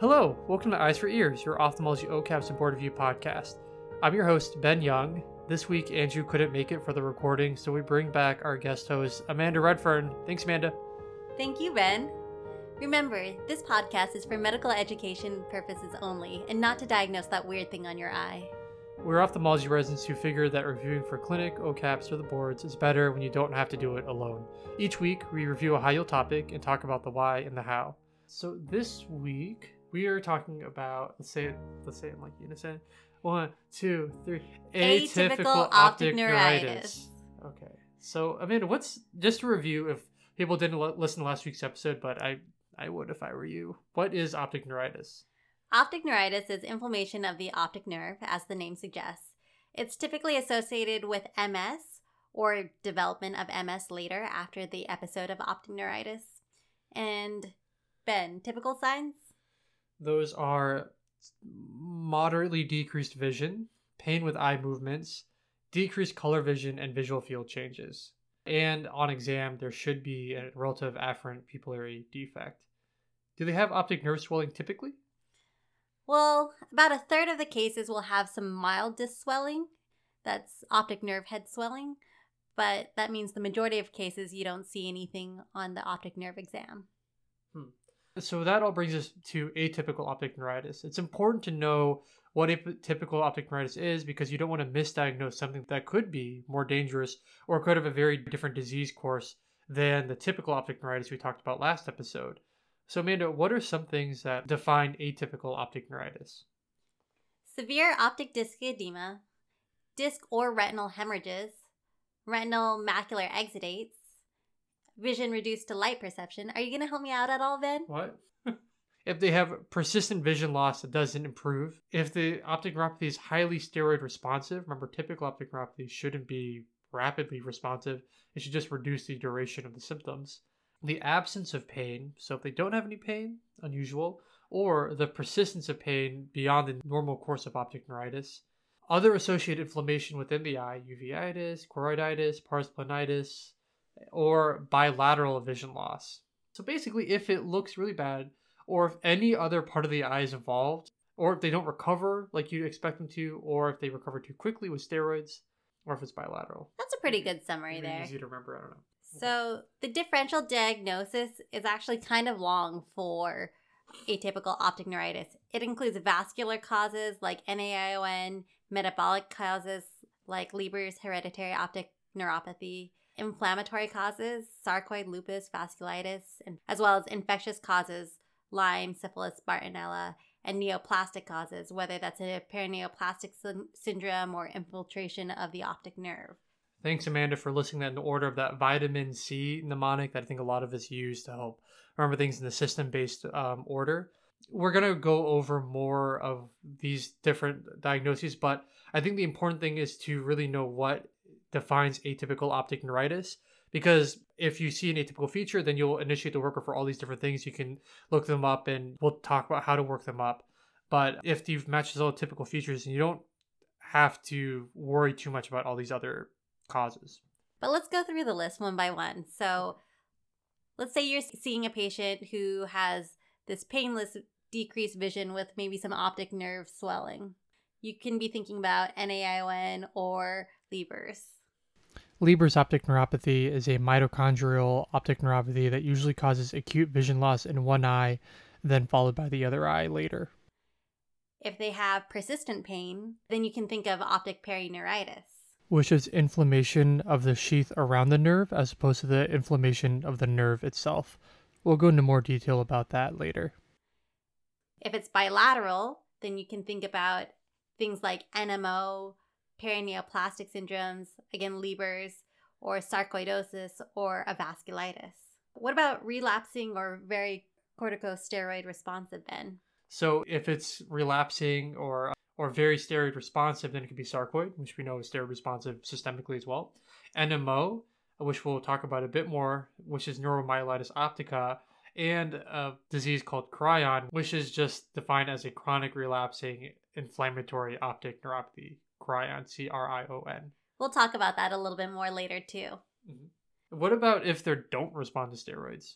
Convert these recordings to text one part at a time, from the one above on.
Hello, welcome to Eyes for Ears, your ophthalmology OKAPs and board review podcast. I'm your host, Ben Young. This week, Andrew couldn't make it for the recording, so we bring back our guest host, Amanda Redfern. Thanks, Amanda. Thank you, Ben. Remember, this podcast is for medical education purposes only and not to diagnose that weird thing on your eye. We're ophthalmology residents who figure that reviewing for clinic, OKAPs, or the boards is better when you don't have to do it alone. Each week, we review a high yield topic and talk about the why and the how. So this week, we are talking about let's say it let's say it like unison. One, two, three. Atypical optic neuritis. Okay. So Amanda, what's just a review if people didn't l- listen to last week's episode, but I I would if I were you. What is optic neuritis? Optic neuritis is inflammation of the optic nerve, as the name suggests. It's typically associated with MS or development of MS later after the episode of optic neuritis. And Ben, typical signs? Those are moderately decreased vision, pain with eye movements, decreased color vision, and visual field changes. And on exam, there should be a relative afferent pupillary defect. Do they have optic nerve swelling typically? Well, about a third of the cases will have some mild disc swelling. That's optic nerve head swelling. But that means the majority of cases you don't see anything on the optic nerve exam. So that all brings us to atypical optic neuritis. It's important to know what atypical optic neuritis is because you don't want to misdiagnose something that could be more dangerous or could have a very different disease course than the typical optic neuritis we talked about last episode. So, Amanda, what are some things that define atypical optic neuritis? Severe optic disc edema, disc or retinal hemorrhages, retinal macular exudates, vision reduced to light perception. Are you going to help me out at all, Ben? What? if they have persistent vision loss that doesn't improve, if the optic neuropathy is highly steroid responsive, remember typical optic neuropathy shouldn't be rapidly responsive, it should just reduce the duration of the symptoms. The absence of pain, so if they don't have any pain, unusual, or the persistence of pain beyond the normal course of optic neuritis. Other associated inflammation within the eye, uveitis, choroiditis, pars planitis, or bilateral vision loss. So basically, if it looks really bad, or if any other part of the eye is involved, or if they don't recover like you'd expect them to, or if they recover too quickly with steroids, or if it's bilateral. That's a pretty good summary there. Easy to remember. I don't know. So, the differential diagnosis is actually kind of long for atypical optic neuritis. It includes vascular causes like NAION, metabolic causes like Leber's hereditary optic neuropathy, inflammatory causes, sarcoid lupus, vasculitis, and as well as infectious causes, Lyme, syphilis, Bartonella, and neoplastic causes, whether that's a paraneoplastic syn- syndrome or infiltration of the optic nerve. Thanks, Amanda, for listing that in order of that vitamin C mnemonic that I think a lot of us use to help remember things in the system based um, order. We're going to go over more of these different diagnoses, but I think the important thing is to really know what defines atypical optic neuritis. Because if you see an atypical feature, then you'll initiate the worker for all these different things. You can look them up and we'll talk about how to work them up. But if you've matched all the typical features, and you don't have to worry too much about all these other causes. But let's go through the list one by one. So let's say you're seeing a patient who has this painless decreased vision with maybe some optic nerve swelling. You can be thinking about NAION or Leber's. Leber's optic neuropathy is a mitochondrial optic neuropathy that usually causes acute vision loss in one eye, then followed by the other eye later. If they have persistent pain, then you can think of optic perineuritis. Which is inflammation of the sheath around the nerve as opposed to the inflammation of the nerve itself. We'll go into more detail about that later. If it's bilateral, then you can think about things like NMO, paraneoplastic syndromes, again, Leber's, or sarcoidosis, or a vasculitis. What about relapsing or very corticosteroid responsive then? So if it's relapsing or or very steroid responsive, then it could be sarcoid, which we know is steroid responsive systemically as well. NMO, which we'll talk about a bit more, which is neuromyelitis optica, and a disease called CRION, which is just defined as a chronic relapsing inflammatory optic neuropathy. CRION, C R I O N. We'll talk about that a little bit more later too. Mm-hmm. What about if they don't respond to steroids?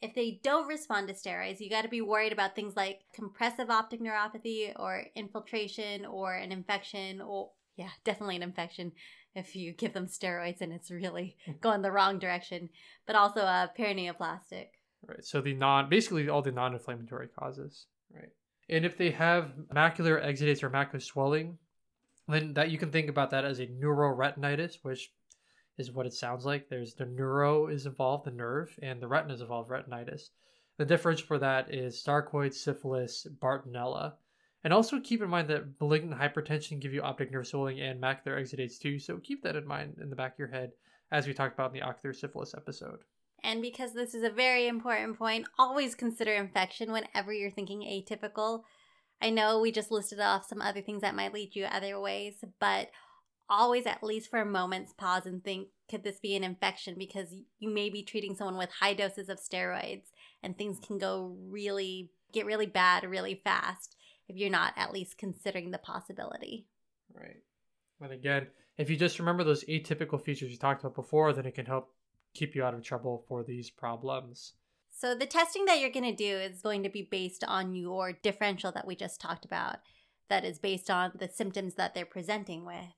If they don't respond to steroids, you got to be worried about things like compressive optic neuropathy or infiltration or an infection or yeah, definitely an infection if you give them steroids and it's really mm-hmm. going the wrong direction, but also uh, a paraneoplastic. Right. So the non basically all the non-inflammatory causes, right? And if they have macular exudates or macular swelling, then that you can think about that as a neuroretinitis, which is what it sounds like. There's the neuro is involved, the nerve, and the retina is involved, retinitis. The difference for that is sarcoid, syphilis, Bartonella. And also keep in mind that malignant hypertension give you optic nerve swelling and macular exudates too. So keep that in mind in the back of your head as we talked about in the ocular syphilis episode. And because this is a very important point, always consider infection whenever you're thinking atypical. I know we just listed off some other things that might lead you other ways, but always at least for a moment's pause and think could this be an infection because you may be treating someone with high doses of steroids and things can go really get really bad really fast if you're not at least considering the possibility. Right. And again, if you just remember those atypical features you talked about before, then it can help keep you out of trouble for these problems. So, the testing that you're going to do is going to be based on your differential that we just talked about, that is based on the symptoms that they're presenting with.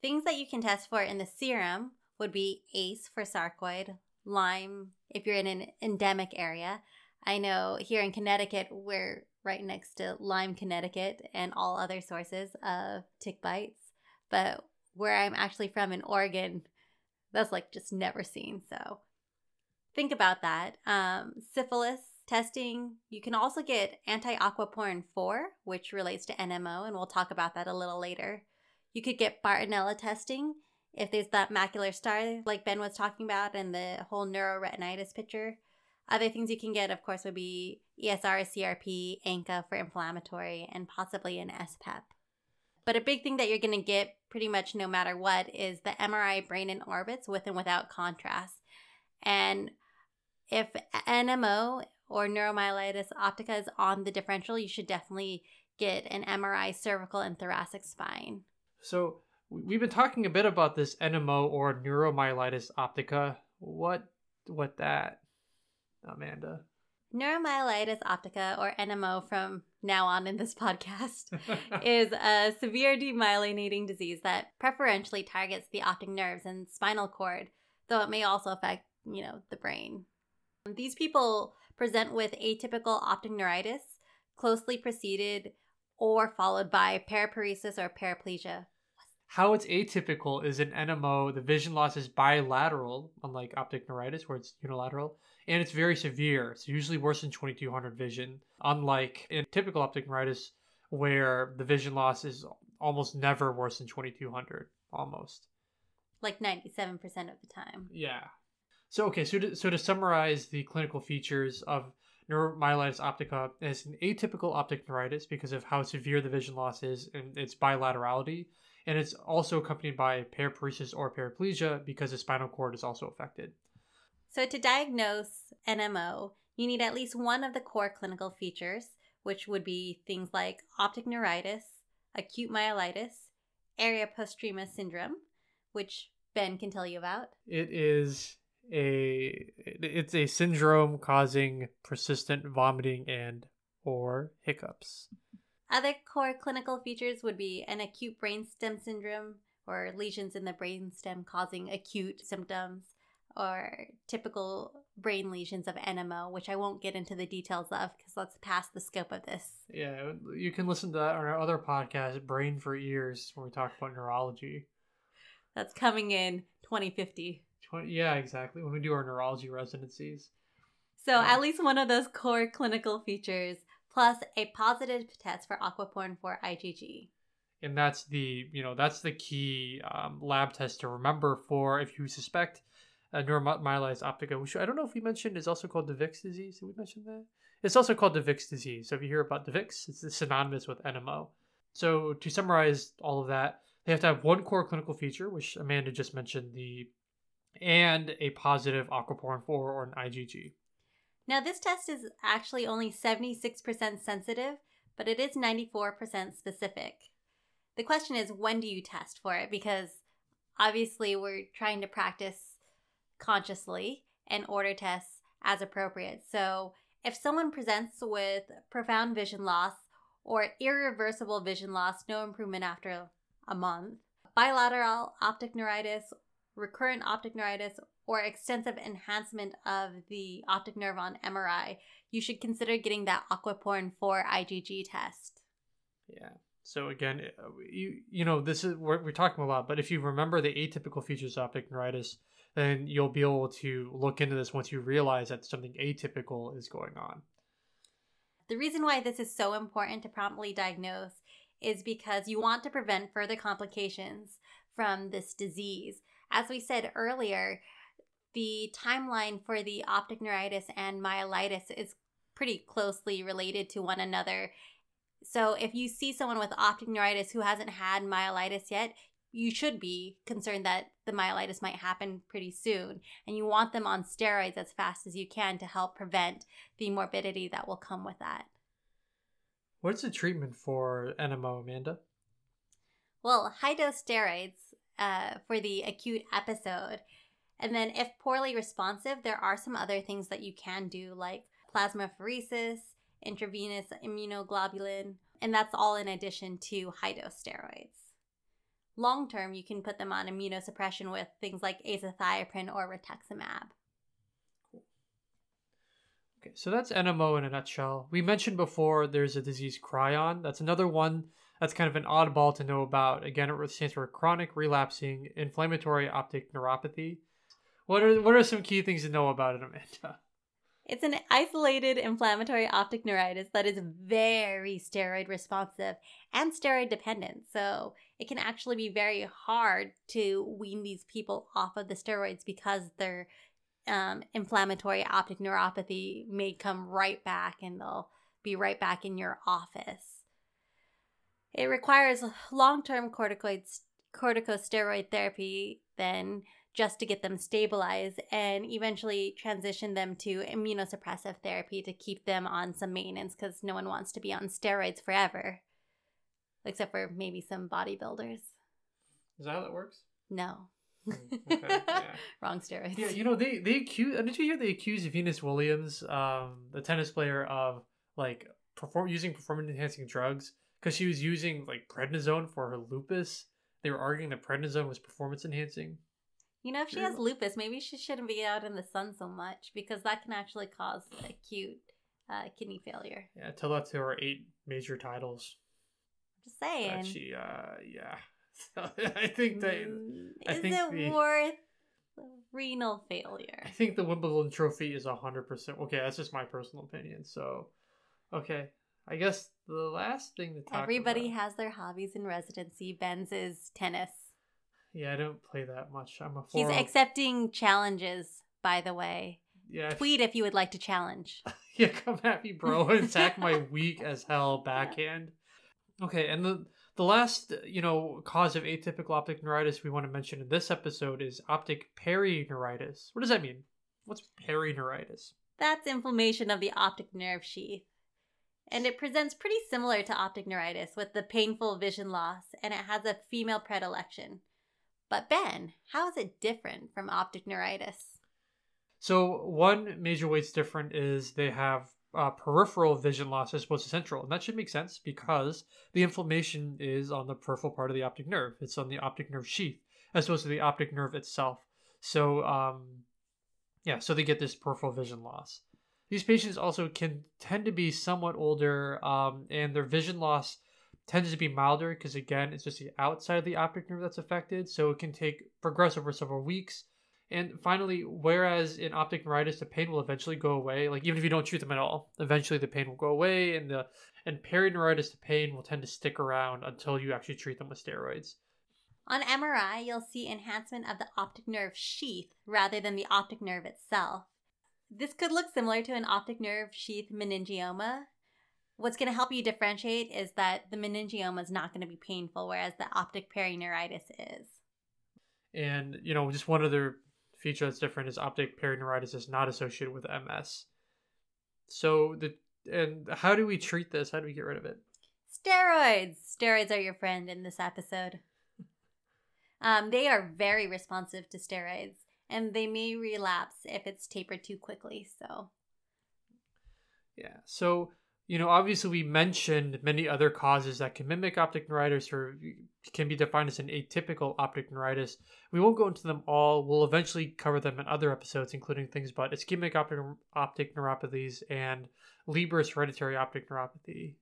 Things that you can test for in the serum would be ACE for sarcoid, Lyme if you're in an endemic area. I know here in Connecticut, we're right next to Lyme, Connecticut, and all other sources of tick bites. But where I'm actually from in Oregon, that's like just never seen. So think about that. Um, syphilis testing. You can also get anti aquaporin 4, which relates to NMO, and we'll talk about that a little later. You could get Bartonella testing if there's that macular star, like Ben was talking about, and the whole neuroretinitis picture. Other things you can get, of course, would be ESR, CRP, ANCA for inflammatory, and possibly an SPEP. But a big thing that you're going to get pretty much no matter what is the MRI brain in orbits with and without contrast. And if NMO or neuromyelitis optica is on the differential, you should definitely get an MRI cervical and thoracic spine. So we've been talking a bit about this NMO or neuromyelitis optica. What what that, Amanda? Neuromyelitis optica, or NMO from now on in this podcast, is a severe demyelinating disease that preferentially targets the optic nerves and spinal cord, though it may also affect, you know, the brain. These people present with atypical optic neuritis, closely preceded or followed by paraparesis or paraplegia. How it's atypical is in NMO, the vision loss is bilateral, unlike optic neuritis, where it's unilateral, and it's very severe. It's usually worse than 2200 vision, unlike in typical optic neuritis, where the vision loss is almost never worse than 2200, almost. Like 97% of the time. Yeah. So, okay, so to, so to summarize the clinical features of neuromyelitis optica, it's an atypical optic neuritis because of how severe the vision loss is and its bilaterality and it's also accompanied by paraparesis or paraplegia because the spinal cord is also affected. So, to diagnose NMO, you need at least one of the core clinical features, which would be things like optic neuritis, acute myelitis, area postrema syndrome, which Ben can tell you about. It is a it's a syndrome causing persistent vomiting and or hiccups. Other core clinical features would be an acute brainstem syndrome or lesions in the brainstem causing acute symptoms or typical brain lesions of NMO, which I won't get into the details of because that's past the scope of this. Yeah, you can listen to that on our other podcast, Brain for Ears, where we talk about neurology. That's coming in 2050. 20, yeah, exactly. When we do our neurology residencies. So, yeah. at least one of those core clinical features plus a positive test for aquaporin 4 IgG. And that's the you know that's the key um, lab test to remember for if you suspect a neuromyelitis optica, which I don't know if we mentioned is also called Devic's disease. Did we mention that? It's also called Devic's disease. So if you hear about Devic's, it's synonymous with NMO. So to summarize all of that, they have to have one core clinical feature, which Amanda just mentioned, the and a positive aquaporin 4 or an IgG. Now, this test is actually only 76% sensitive, but it is 94% specific. The question is, when do you test for it? Because obviously, we're trying to practice consciously and order tests as appropriate. So, if someone presents with profound vision loss or irreversible vision loss, no improvement after a month, bilateral optic neuritis, recurrent optic neuritis, or extensive enhancement of the optic nerve on MRI, you should consider getting that aquaporin 4 IgG test. Yeah. So again, uh, you you know this is we're, we're talking a lot, but if you remember the atypical features of optic neuritis, then you'll be able to look into this once you realize that something atypical is going on. The reason why this is so important to promptly diagnose is because you want to prevent further complications from this disease. As we said earlier, the timeline for the optic neuritis and myelitis is pretty closely related to one another. So if you see someone with optic neuritis who hasn't had myelitis yet, you should be concerned that the myelitis might happen pretty soon. And you want them on steroids as fast as you can to help prevent the morbidity that will come with that. What's the treatment for NMO, Amanda? Well, high dose steroids uh, for the acute episode. And then, if poorly responsive, there are some other things that you can do, like plasmapheresis, intravenous immunoglobulin, and that's all in addition to high dose steroids. Long term, you can put them on immunosuppression with things like azathioprine or rituximab. Okay, so that's NMO in a nutshell. We mentioned before there's a disease CRION. That's another one that's kind of an oddball to know about. Again, it stands for chronic relapsing inflammatory optic neuropathy. What are what are some key things to know about it, Amanda? It's an isolated inflammatory optic neuritis that is very steroid responsive and steroid dependent. So it can actually be very hard to wean these people off of the steroids because their um, inflammatory optic neuropathy may come right back and they'll be right back in your office. It requires long term corticosteroid therapy, then just to get them stabilized and eventually transition them to immunosuppressive therapy to keep them on some maintenance because no one wants to be on steroids forever, except for maybe some bodybuilders. Is that how that works? No. Mm, okay, yeah. Wrong steroids. Yeah, you know they they accuse. Did you hear they accuse Venus Williams, um, the tennis player, of like perform using performance enhancing drugs because she was using like prednisone for her lupus. They were arguing that prednisone was performance enhancing. You know, if she has lupus, maybe she shouldn't be out in the sun so much because that can actually cause acute uh, kidney failure. Yeah, tell that to her eight major titles. Just saying. That she, uh, yeah. I think that. Mm, I is think it the- worth renal failure? I think the Wimbledon trophy is hundred percent. Okay, that's just my personal opinion. So, okay, I guess the last thing to talk Everybody about- has their hobbies in residency. Ben's is tennis. Yeah, I don't play that much. I'm a He's accepting challenges, by the way. yeah, Tweet if you would like to challenge. yeah, come at me, bro, and attack my weak as hell backhand. Okay, and the the last you know cause of atypical optic neuritis we want to mention in this episode is optic perineuritis. What does that mean? What's perineuritis? That's inflammation of the optic nerve sheath. And it presents pretty similar to optic neuritis with the painful vision loss, and it has a female predilection. But Ben, how is it different from optic neuritis? So one major way it's different is they have uh, peripheral vision loss as opposed to central, and that should make sense because the inflammation is on the peripheral part of the optic nerve. It's on the optic nerve sheath as opposed to the optic nerve itself. So um, yeah, so they get this peripheral vision loss. These patients also can tend to be somewhat older, um, and their vision loss tends to be milder because again, it's just the outside of the optic nerve that's affected, so it can take progress over several weeks. And finally, whereas in optic neuritis, the pain will eventually go away. Like even if you don't treat them at all, eventually the pain will go away, and the and perineuritis, the pain will tend to stick around until you actually treat them with steroids. On MRI, you'll see enhancement of the optic nerve sheath rather than the optic nerve itself. This could look similar to an optic nerve sheath meningioma. What's going to help you differentiate is that the meningioma is not going to be painful, whereas the optic perineuritis is. And you know, just one other feature that's different is optic perineuritis is not associated with MS. So the and how do we treat this? How do we get rid of it? Steroids! Steroids are your friend in this episode. Um, they are very responsive to steroids, and they may relapse if it's tapered too quickly. So, yeah. So, you know, obviously we mentioned many other causes that can mimic optic neuritis or can be defined as an atypical optic neuritis. We won't go into them all. We'll eventually cover them in other episodes, including things about ischemic optic, optic neuropathies and Leber's hereditary optic neuropathy.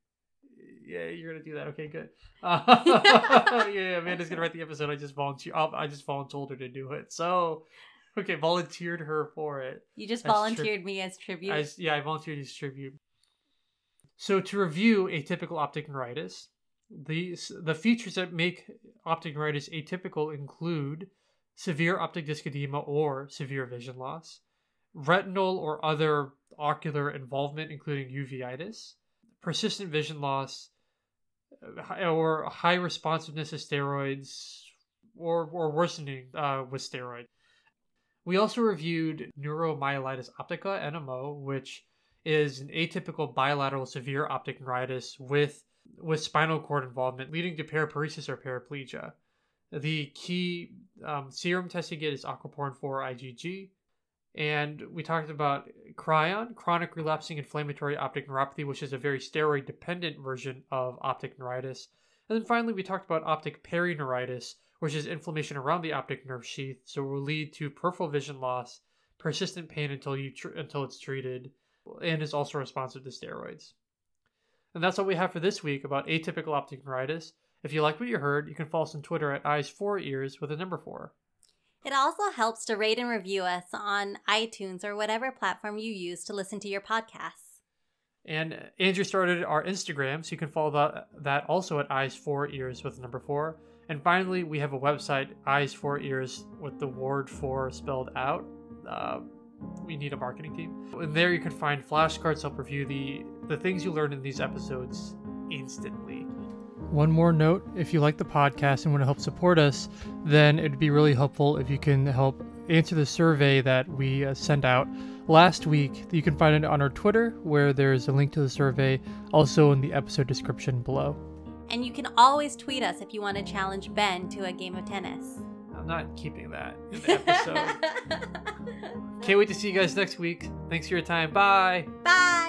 Yeah, you're gonna do that. Okay, good. Uh, yeah, Amanda's gonna write the episode. I just volunteer. I just volunteered her to do it. So, okay, volunteered her for it. You just As tri- volunteered me as tribute. I, yeah, I volunteered as tribute. So to review atypical optic neuritis, the the features that make optic neuritis atypical include severe optic disc edema or severe vision loss, retinal or other ocular involvement, including uveitis, persistent vision loss, uh, or high responsiveness to steroids, or or worsening uh, with steroid. We also reviewed neuromyelitis optica (NMO), which is an atypical bilateral severe optic neuritis with with spinal cord involvement, leading to paraparesis or paraplegia. The key um, serum test you get is aquaporin 4 IgG. And we talked about CRION, chronic relapsing inflammatory optic neuropathy, which is a very steroid dependent version of optic neuritis. And then finally, we talked about optic perineuritis, which is inflammation around the optic nerve sheath, so will lead to peripheral vision loss, persistent pain until you tr- until it's treated, and is also responsive to steroids. And that's all we have for this week about atypical optic neuritis. If you like what you heard, you can follow us on Twitter at eyes4ears with a number 4. It also helps to rate and review us on iTunes or whatever platform you use to listen to your podcasts. And Andrew started our Instagram, so you can follow that, that also at eyes4ears with a number 4. And finally, we have a website, Eyes for Ears, with the word for spelled out. Uh, we need a marketing team. And there you can find flashcards to help review the, the things you learned in these episodes instantly. One more note if you like the podcast and want to help support us, then it'd be really helpful if you can help answer the survey that we uh, sent out last week. You can find it on our Twitter, where there's a link to the survey, also in the episode description below. And you can always tweet us if you want to challenge Ben to a game of tennis. I'm not keeping that in the episode. Can't wait to see you guys next week. Thanks for your time. Bye. Bye.